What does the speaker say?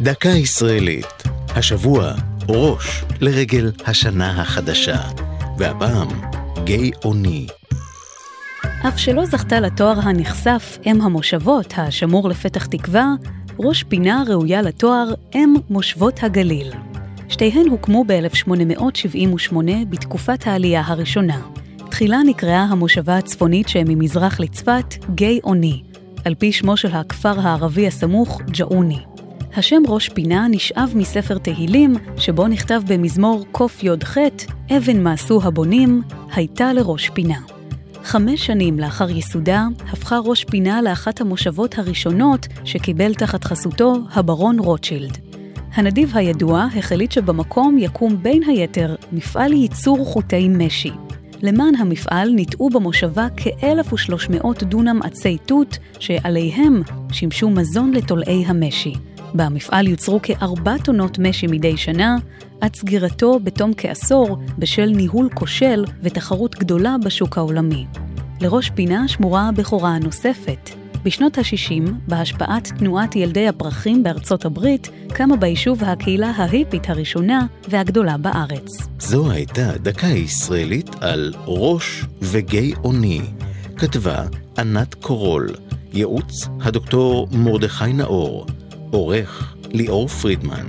דקה ישראלית. השבוע, ראש לרגל השנה החדשה. והפעם, גיא אוני. אף שלא זכתה לתואר הנכסף אם המושבות השמור לפתח תקווה, ראש פינה ראויה לתואר אם מושבות הגליל. שתיהן הוקמו ב-1878 בתקופת העלייה הראשונה. תחילה נקראה המושבה הצפונית שממזרח לצפת גיא אוני, על פי שמו של הכפר הערבי הסמוך ג'אוני. השם ראש פינה נשאב מספר תהילים, שבו נכתב במזמור קי"ח, אבן מעשו הבונים, הייתה לראש פינה. חמש שנים לאחר ייסודה, הפכה ראש פינה לאחת המושבות הראשונות שקיבל תחת חסותו הברון רוטשילד. הנדיב הידוע החליט שבמקום יקום בין היתר מפעל ייצור חוטי משי. למען המפעל ניטעו במושבה כ-1,300 דונם עצי תות, שעליהם שימשו מזון לתולעי המשי. במפעל יוצרו כארבע טונות משי מדי שנה, עד סגירתו בתום כעשור בשל ניהול כושל ותחרות גדולה בשוק העולמי. לראש פינה שמורה הבכורה הנוספת. בשנות ה-60, בהשפעת תנועת ילדי הפרחים בארצות הברית, קמה ביישוב הקהילה ההיפית הראשונה והגדולה בארץ. זו הייתה דקה ישראלית על ראש וגיא אוני. כתבה ענת קורול, ייעוץ הדוקטור מרדכי נאור, עורך ליאור פרידמן.